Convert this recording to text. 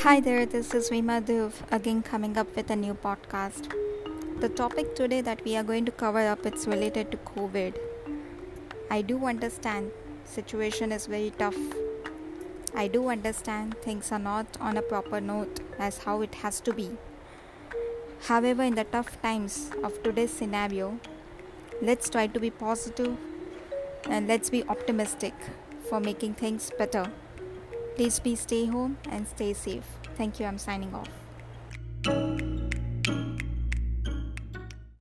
Hi there, this is Vima Dhuv again coming up with a new podcast. The topic today that we are going to cover up it's related to COVID. I do understand situation is very tough. I do understand things are not on a proper note as how it has to be. However, in the tough times of today's scenario, let's try to be positive and let's be optimistic for making things better. Please be stay home and stay safe. Thank you. I'm signing off.